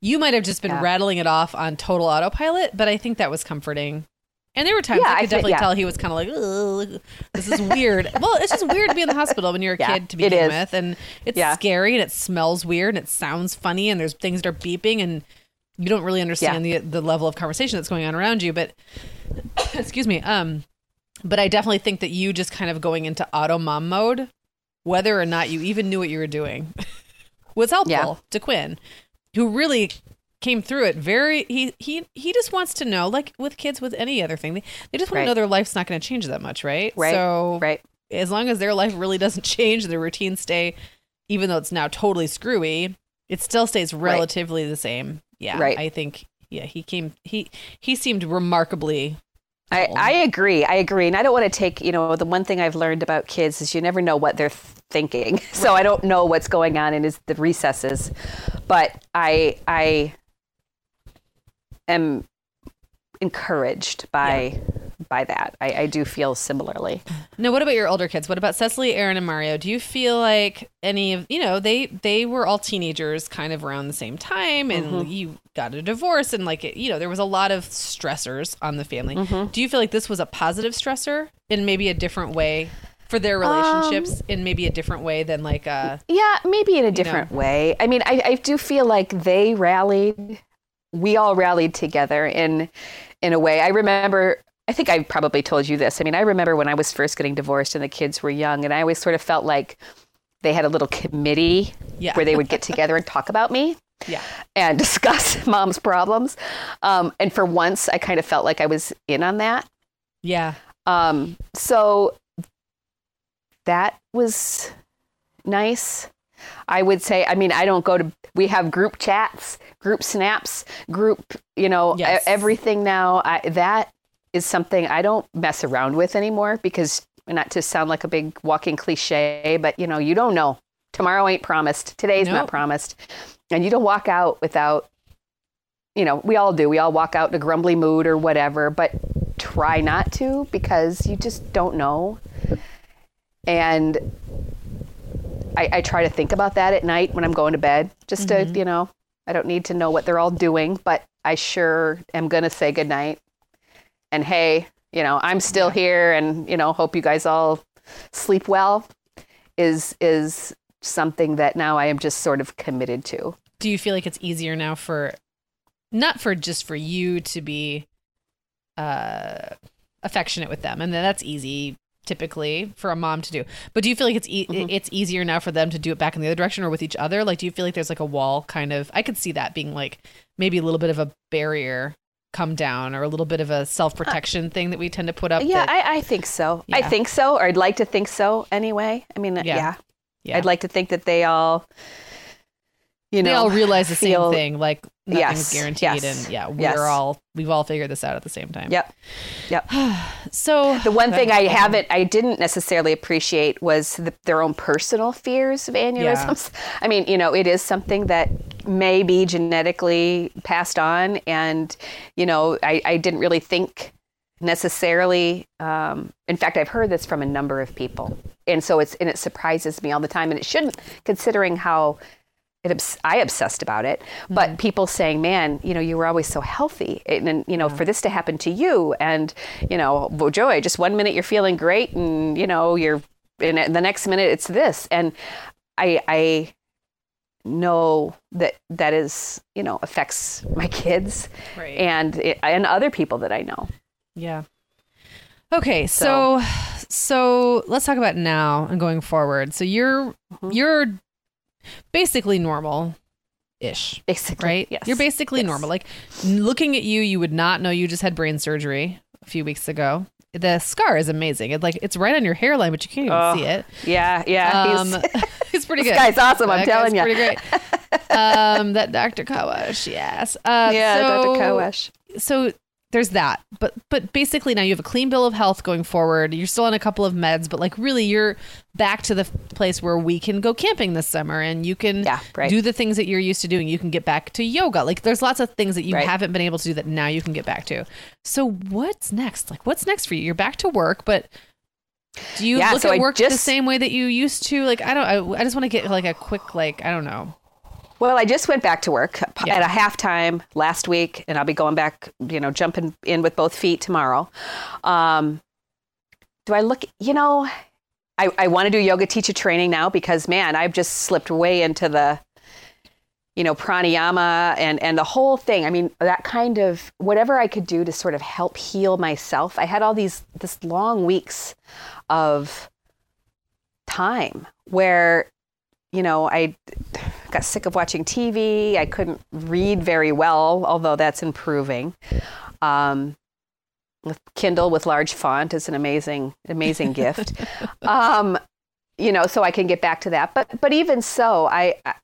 you might have just been yeah. rattling it off on total autopilot, but I think that was comforting. And there were times yeah, I could I definitely yeah. tell he was kind of like, "This is weird." well, it's just weird to be in the hospital when you're a kid to begin with, and it's scary and it smells weird and it sounds funny and there's things that are beeping and you don't really understand the the level of conversation that's going on around you. But excuse me, um, but I definitely think that you just kind of going into auto mom mode, whether or not you even knew what you were doing, was helpful to Quinn who really came through it very he he he just wants to know like with kids with any other thing they, they just want right. to know their life's not going to change that much right right so right as long as their life really doesn't change their routines stay even though it's now totally screwy it still stays relatively right. the same yeah right i think yeah he came he he seemed remarkably I, I agree. I agree. And I don't want to take, you know, the one thing I've learned about kids is you never know what they're thinking. So I don't know what's going on in his, the recesses. But I I am encouraged by yeah. by that. I, I do feel similarly. Now, what about your older kids? What about Cecily, Aaron, and Mario? Do you feel like any of you know they they were all teenagers, kind of around the same time, and mm-hmm. you got a divorce, and like you know there was a lot of stressors on the family. Mm-hmm. Do you feel like this was a positive stressor in maybe a different way for their relationships um, in maybe a different way than like uh yeah maybe in a different know. way i mean I, I do feel like they rallied we all rallied together in in a way i remember i think i probably told you this i mean i remember when i was first getting divorced and the kids were young and i always sort of felt like they had a little committee yeah. where they would get together and talk about me yeah. and discuss mom's problems um, and for once i kind of felt like i was in on that yeah um, so that was nice. I would say, I mean, I don't go to, we have group chats, group snaps, group, you know, yes. everything now. I, that is something I don't mess around with anymore because, not to sound like a big walking cliche, but, you know, you don't know. Tomorrow ain't promised. Today's nope. not promised. And you don't walk out without, you know, we all do. We all walk out in a grumbly mood or whatever, but try not to because you just don't know. And I, I, try to think about that at night when I'm going to bed, just mm-hmm. to, you know, I don't need to know what they're all doing, but I sure am going to say goodnight. And hey, you know, I'm still here and, you know, hope you guys all sleep well is is something that now I am just sort of committed to. Do you feel like it's easier now for not for just for you to be uh affectionate with them and that's easy typically for a mom to do. But do you feel like it's e- mm-hmm. it's easier now for them to do it back in the other direction or with each other? Like, do you feel like there's like a wall kind of? I could see that being like maybe a little bit of a barrier come down or a little bit of a self protection uh, thing that we tend to put up. Yeah, that, I, I, think so. Yeah. I think so, or I'd like to think so anyway. I mean, yeah. yeah. yeah. I'd like to think that they all you know, they all realize the feel, same thing. Like nothing's yes, guaranteed, yes, and yeah, we're yes. all we've all figured this out at the same time. Yep, yep. so the one thing I haven't, I didn't necessarily appreciate was the, their own personal fears of aneurysms. Yeah. I mean, you know, it is something that may be genetically passed on, and you know, I, I didn't really think necessarily. Um, in fact, I've heard this from a number of people, and so it's and it surprises me all the time, and it shouldn't, considering how it, I obsessed about it, but mm-hmm. people saying, "Man, you know, you were always so healthy, and, and you know, yeah. for this to happen to you, and you know, well, Joy, just one minute you're feeling great, and you know, you're, in the next minute it's this." And I, I, know that that is you know affects my kids Right. and it, and other people that I know. Yeah. Okay, so so let's talk about now and going forward. So you're Mm-hmm. you're basically normal ish, Basically, right? Yes. You're basically Yes. normal. Like looking at you, you would not know you just had brain surgery a few weeks ago. The scar is amazing. It like it's right on your hairline, but you can't even Oh, see it. Yeah, yeah. Um, he's, it's pretty this good. guy's awesome. I'm telling you. Pretty great. um, that Dr. Kawash, yes. Uh, yeah, so, Dr. Kawash. so there's that. But but basically now you have a clean bill of health going forward. You're still on a couple of meds but like really you're back to the place where we can go camping this summer and you can Yeah, right. do the things that you're used to doing. You can get back to yoga. Like there's lots of things that you Right. haven't been able to do that now you can get back to. So what's next? Like what's next for you? You're back to work but do you Yeah, look so at I work the same way that you used to? Like i don't i, I just want to get like a quick like i don't know Well, I just went back to work Yeah. at a halftime last week, and I'll be going back, you know, jumping in with both feet tomorrow. Um, do I look, you know, I, I want to do yoga teacher training now because, man, I've just slipped way into the, you know, pranayama and, and the whole thing. I mean, that kind of whatever I could do to sort of help heal myself. I had all these, this long weeks of time where you know, I got sick of watching TV. I couldn't read very well, although that's improving. Um, with Kindle with large font is an amazing, amazing gift. Um, you know, so I can get back to that. But but even so, I, I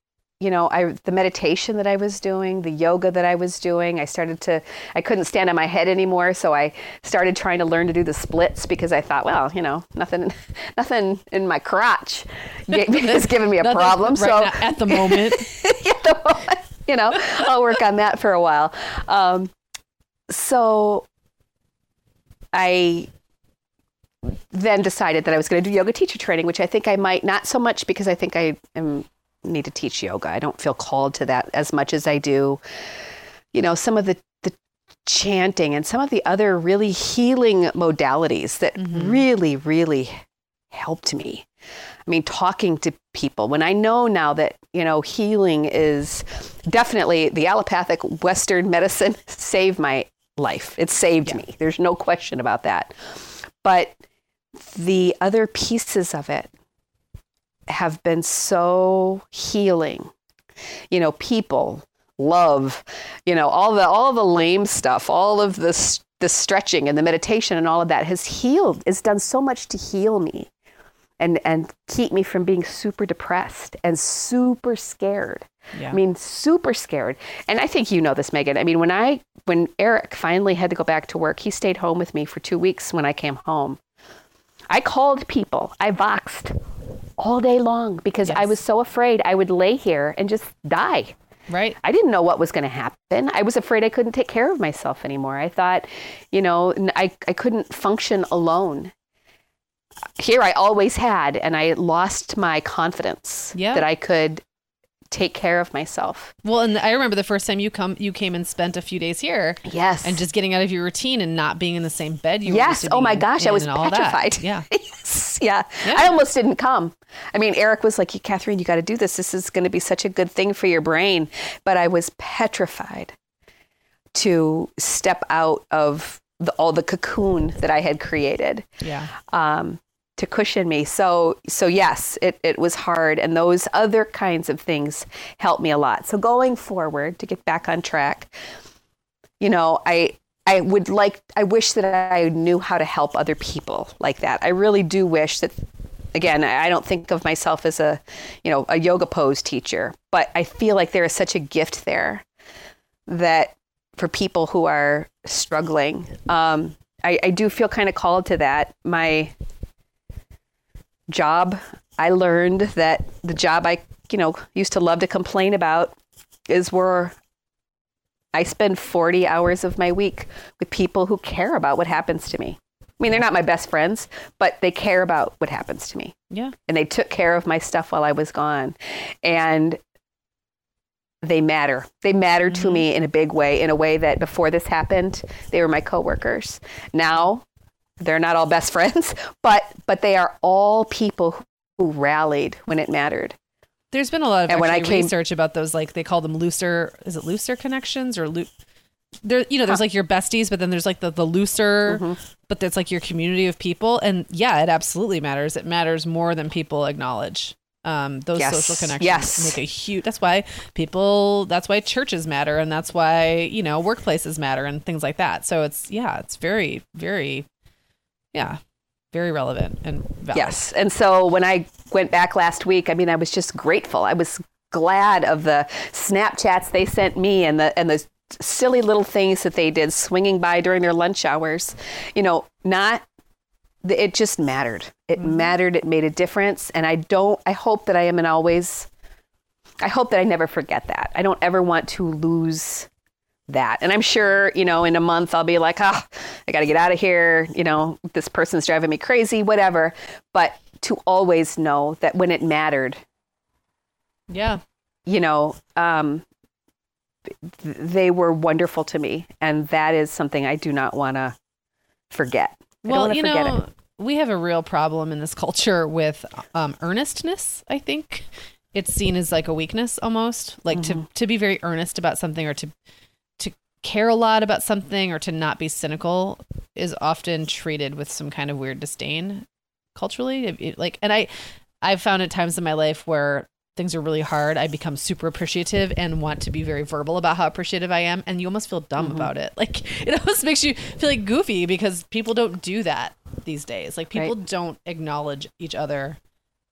you know, I the meditation that I was doing, the yoga that I was doing, I started to I couldn't stand on my head anymore, so I started trying to learn to do the splits because I thought, well, you know, nothing nothing in my crotch is giving me a problem. right so now at the moment at the moment, you know, I'll work on that for a while. Um, so I then decided that I was going to do yoga teacher training, which I think I might not so much because I think I am need to teach yoga. I don't feel called to that as much as I do, you know, some of the, the chanting and some of the other really healing modalities that mm-hmm. really, really helped me. I mean, talking to people when I know now that, you know, healing is definitely the allopathic Western medicine saved my life. It saved me. There's no question about that. But the other pieces of it have been so healing. You know, people, love, you know, all the all the lame stuff, all of the the stretching and the meditation and all of that has healed. It's done so much to heal me and and keep me from being super depressed and super scared. Yeah. I mean, super scared. And I think you know this, Meagan. I mean, when I when Eric finally had to go back to work, he stayed home with me for two weeks when I came home. I called people. I voxed all day long because I was so afraid I would lay here and just die. right I didn't know what was going to happen. I was afraid I couldn't take care of myself anymore. I thought, you know, I, I couldn't function alone. Here I always had, and I lost my confidence that I could take care of myself. Well, and I remember the first time you come, you came and spent a few days here, Yes. and just getting out of your routine and not being in the same bed. You were yes. Oh my gosh, I was that. petrified. Yeah, yes. Yeah. Yeah. I almost didn't come. I mean, Eric was like, Kathreen, you got to do this. This is going to be such a good thing for your brain. But I was petrified to step out of the, all the cocoon that I had created yeah, um, to cushion me. So, so yes, it, it was hard. And those other kinds of things helped me a lot. So going forward to get back on track, you know, I, I would like, I wish that I knew how to help other people like that. I really do wish that, again, I don't think of myself as a, you know, a yoga pose teacher, but I feel like there is such a gift there that for people who are struggling, um, I, I do feel kind of called to that. My job, I learned that the job I, you know, used to love to complain about is where I spend 40 hours of my week with people who care about what happens to me. I mean, they're not my best friends, but they care about what happens to me. yeah. And they took care of my stuff while I was gone. And they matter. They matter to mm-hmm. me in a big way, in a way that before this happened, they were my coworkers. Now, they're not all best friends, but but they are all people who rallied when it mattered. There's been a lot of and when I came, research about those, like they call them looser. Is it looser connections or loop? there? You know, there's like your besties, but then there's like the the looser, mm-hmm. but that's like your community of people. And yeah, it absolutely matters. It matters more than people acknowledge. Um, those yes. social connections yes. make a huge. That's why people. That's why churches matter, and that's why you know workplaces matter and things like that. So it's yeah, it's very very, yeah, very relevant and valid. yes. And so when I went back last week, I mean, I was just grateful. I was glad of the Snapchats they sent me and the and the silly little things that they did swinging by during their lunch hours. You know, not it just mattered. It mm-hmm. mattered. It made a difference. And I don't. I hope that I am and always. I hope that I never forget that. I don't ever want to lose that. And I'm sure, you know, in a month I'll be like, ah, oh, I got to get out of here. You know, this person's driving me crazy, whatever. But to always know that when it mattered, yeah, you know, um, they were wonderful to me, and that is something I do not want to forget. well, you know, it. we have a real problem in this culture with um, earnestness. I think it's seen as like a weakness almost, like mm-hmm. to to be very earnest about something or to care a lot about something or to not be cynical is often treated with some kind of weird disdain culturally it, it, like and i i've found at times in my life where things are really hard i become super appreciative and want to be very verbal about how appreciative i am and you almost feel dumb mm-hmm. about it like it almost makes you feel like goofy because people don't do that these days like people right. don't acknowledge each other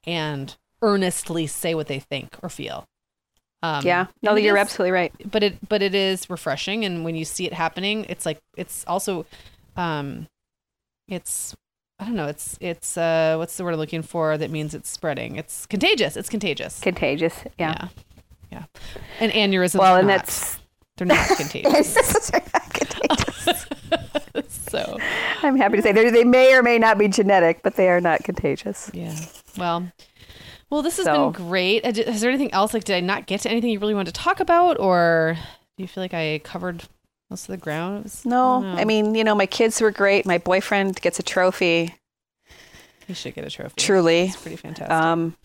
and earnestly say what they think or feel um, yeah, no, you're is, absolutely right. But it but it is refreshing, and when you see it happening, it's like it's also, um, it's I don't know, it's it's uh, what's the word I'm looking for that means it's spreading? It's contagious. It's contagious. Contagious. Yeah. Yeah. yeah. And aneurysms. Well, and not, that's they're not contagious. they're not contagious. so I'm happy to say they may or may not be genetic, but they are not contagious. Yeah. Well. Well, this has so. been great. Is there anything else? Like, did I not get to anything you really wanted to talk about, or do you feel like I covered most of the ground? Was, no, I, I, mean, you know, my kids were great. My boyfriend gets a trophy. He should get a trophy. Truly, it's pretty fantastic. Um,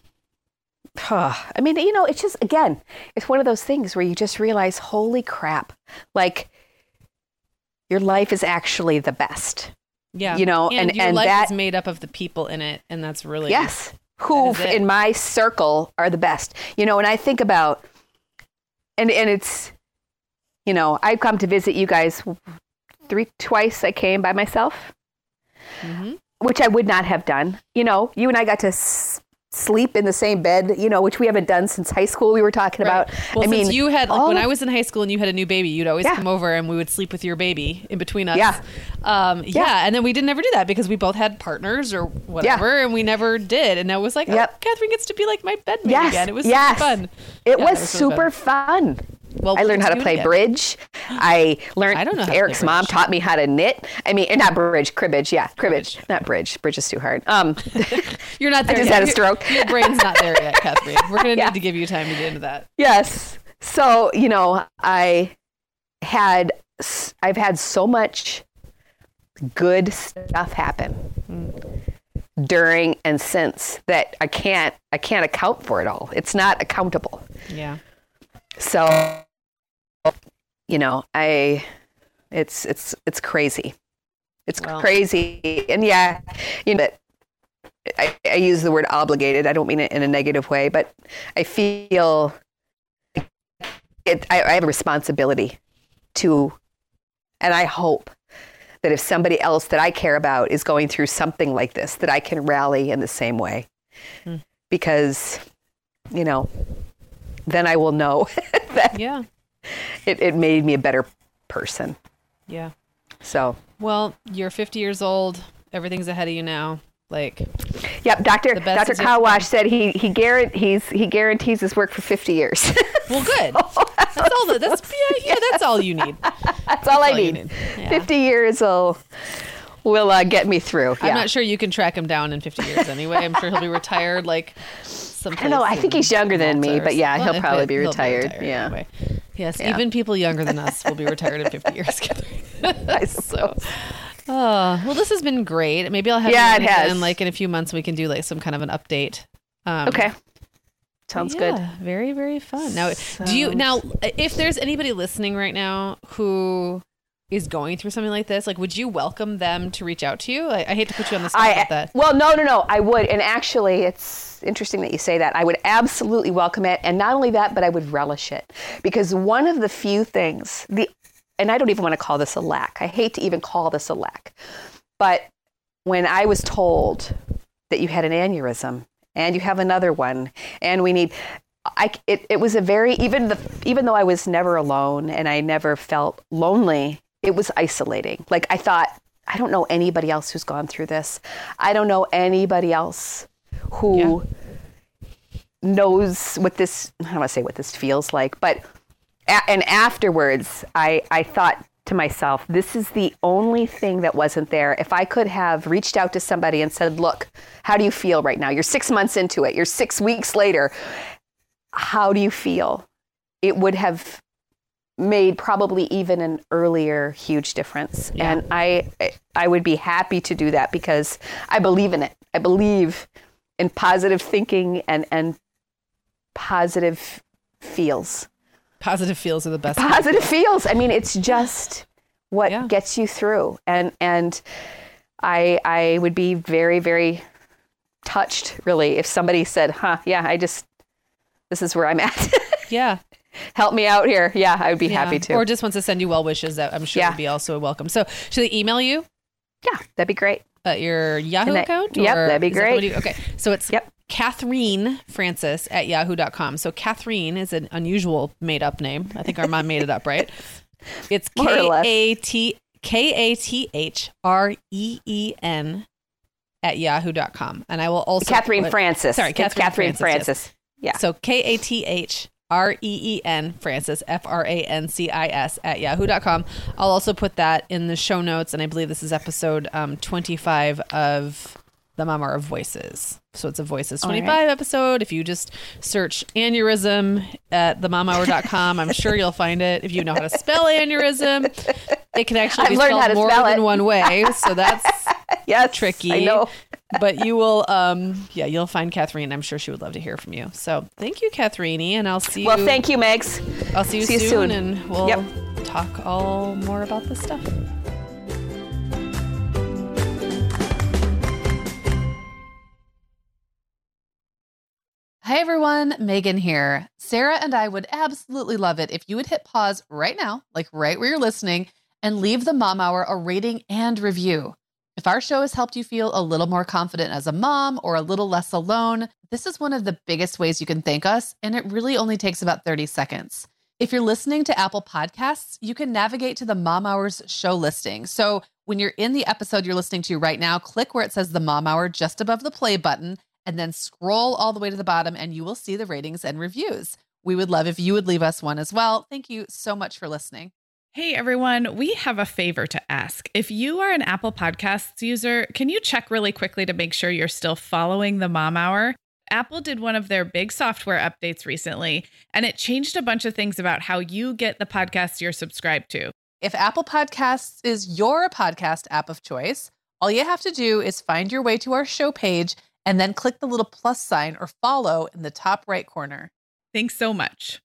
I mean, you know, it's just again, it's one of those things where you just realize, holy crap, like your life is actually the best. Yeah, you know, and and, your and life that, is made up of the people in it, and that's really yes who in my circle are the best. You know, and I think about and and it's you know, I've come to visit you guys three twice I came by myself. Mm-hmm. Which I would not have done. You know, you and I got to sleep in the same bed, you know, which we haven't done since high school. We were talking right. about. Well, I mean, you had like, when I was in high school and you had a new baby, you'd always yeah. come over and we would sleep with your baby in between us. Yeah, um, yeah. yeah. And then we didn't ever do that because we both had partners or whatever, yeah. and we never did. And I was like, yep. oh, Kathreen gets to be like my bedmate yes. again. It was yes. fun. It, was, was super fun. fun. Well, I learned how to play bridge. I learned. I don't know. Eric's mom taught me how to knit. I mean, not bridge, cribbage. Yeah, cribbage, cribbage. not bridge. Bridge is too hard. Um, you're not there. I just yet. had a stroke. Your, your brain's not there yet, Kathreen. We're gonna yeah. need to give you time to get into that. Yes. So you know, I had I've had so much good stuff happen. Mm during and since that I can't I can't account for it all. It's not accountable. Yeah. So you know, I it's it's it's crazy. It's well. crazy. And yeah, you know, I, I use the word obligated. I don't mean it in a negative way, but I feel it, I, I have a responsibility to, and I hope that if somebody else that I care about is going through something like this, that I can rally in the same way. Hmm. Because, you know, then I will know that yeah it, it made me a better person. Yeah. So. Well, you're 50 years old. Everything's ahead of you now. Like. Yep. Doctor Doctor Kawash said he he guarantees he guarantees his work for 50 years. well, good. that's all. The, that's yeah, yeah. That's all you need. That's, that's all, I need. need. Yeah. 50 years will will uh, get me through. Yeah. I'm not sure you can track him down in 50 years anyway. I'm sure he'll be retired like I don't know. I think he's younger than me, but yeah, well, he'll probably be retired. Be retired. Yeah. Anyway. Yes, yeah. even people younger than us will be retired in 50 years. I so, oh, well, this has been great. Maybe I'll have yeah, it has. And like in a few months, we can do like some kind of an update. Um, okay. Sounds yeah, good. Very, very fun. Now, do you now? If there's anybody listening right now who is going through something like this, like, would you welcome them to reach out to you? I, I hate to put you on the spot I, with that. Well, no, no, no. I would, and actually, it's interesting that you say that. I would absolutely welcome it, and not only that, but I would relish it because one of the few things the, and I don't even want to call this a lack. I hate to even call this a lack, but when I was told that you had an aneurysm and you have another one, and we need. I, it, it was a very even the even though I was never alone and I never felt lonely it was isolating. Like I thought, I don't know anybody else who's gone through this. I don't know anybody else who yeah. knows what this, I don't want to say what this feels like, but, and afterwards, I, I thought to myself, this is the only thing that wasn't there. If I could have reached out to somebody and said, look, how do you feel right now? You're six months into it, you're six weeks later. How do you feel? It would have made probably even an earlier huge difference. Yeah. And I I would be happy to do that because I believe in it. I believe in positive thinking and and positive feels. Positive feels are the best. Positive feels. I mean, it's just what yeah. gets you through. And and I I would be very very touched really if somebody said, "Huh, yeah, I just this is where I'm at." yeah help me out here. Yeah, I would be yeah. happy to. Or just wants to send you well wishes. That I'm sure yeah. would be also welcome. So should they email you? Yeah, that'd be great. Uh, your Yahoo that, account? Yep, that'd be great. That okay, so it's yep. Kathreen Francis at yahoo.com. So Kathreen is an unusual made up name. I think our mom made it up, right? It's K A T K A T H R E E N at yahoo.com. And I will also Kathreen put, Francis. Sorry, Kathreen, Kathreen Francis. Francis. Yes. Yeah. So K A T H R E E N Francis, F R A N C I S, at yahoo.com. I'll also put that in the show notes. And I believe this is episode um, 25 of the Mom Hour of Voices. So it's a Voices 25 right. episode. If you just search aneurysm at themomhour.com, I'm sure you'll find it. If you know how to spell aneurysm, it can actually I've be spelled more than it. one way. So that's yes, tricky. I know. but you will, um, yeah, you'll find Kathreen. I'm sure she would love to hear from you. So thank you, Kathreen, and I'll see you. Well, thank you, Megs. I'll see you, see soon, you soon, and we'll yep. talk all more about this stuff. Hey everyone, Meagan here. Sarah and I would absolutely love it if you would hit pause right now, like right where you're listening, and leave the Mom Hour a rating and review. If our show has helped you feel a little more confident as a mom or a little less alone, this is one of the biggest ways you can thank us, and it really only takes about 30 seconds. If you're listening to Apple Podcasts, you can navigate to the Mom Hours show listing. So when you're in the episode you're listening to right now, click where it says the Mom Hour just above the play button and then scroll all the way to the bottom and you will see the ratings and reviews. We would love if you would leave us one as well. Thank you so much for listening. Hey everyone, we have a favor to ask. If you are an Apple Podcasts user, can you check really quickly to make sure you're still following the Mom Hour? Apple did one of their big software updates recently, and it changed a bunch of things about how you get the podcasts you're subscribed to. If Apple Podcasts is your podcast app of choice, all you have to do is find your way to our show page and then click the little plus sign or follow in the top right corner. Thanks so much.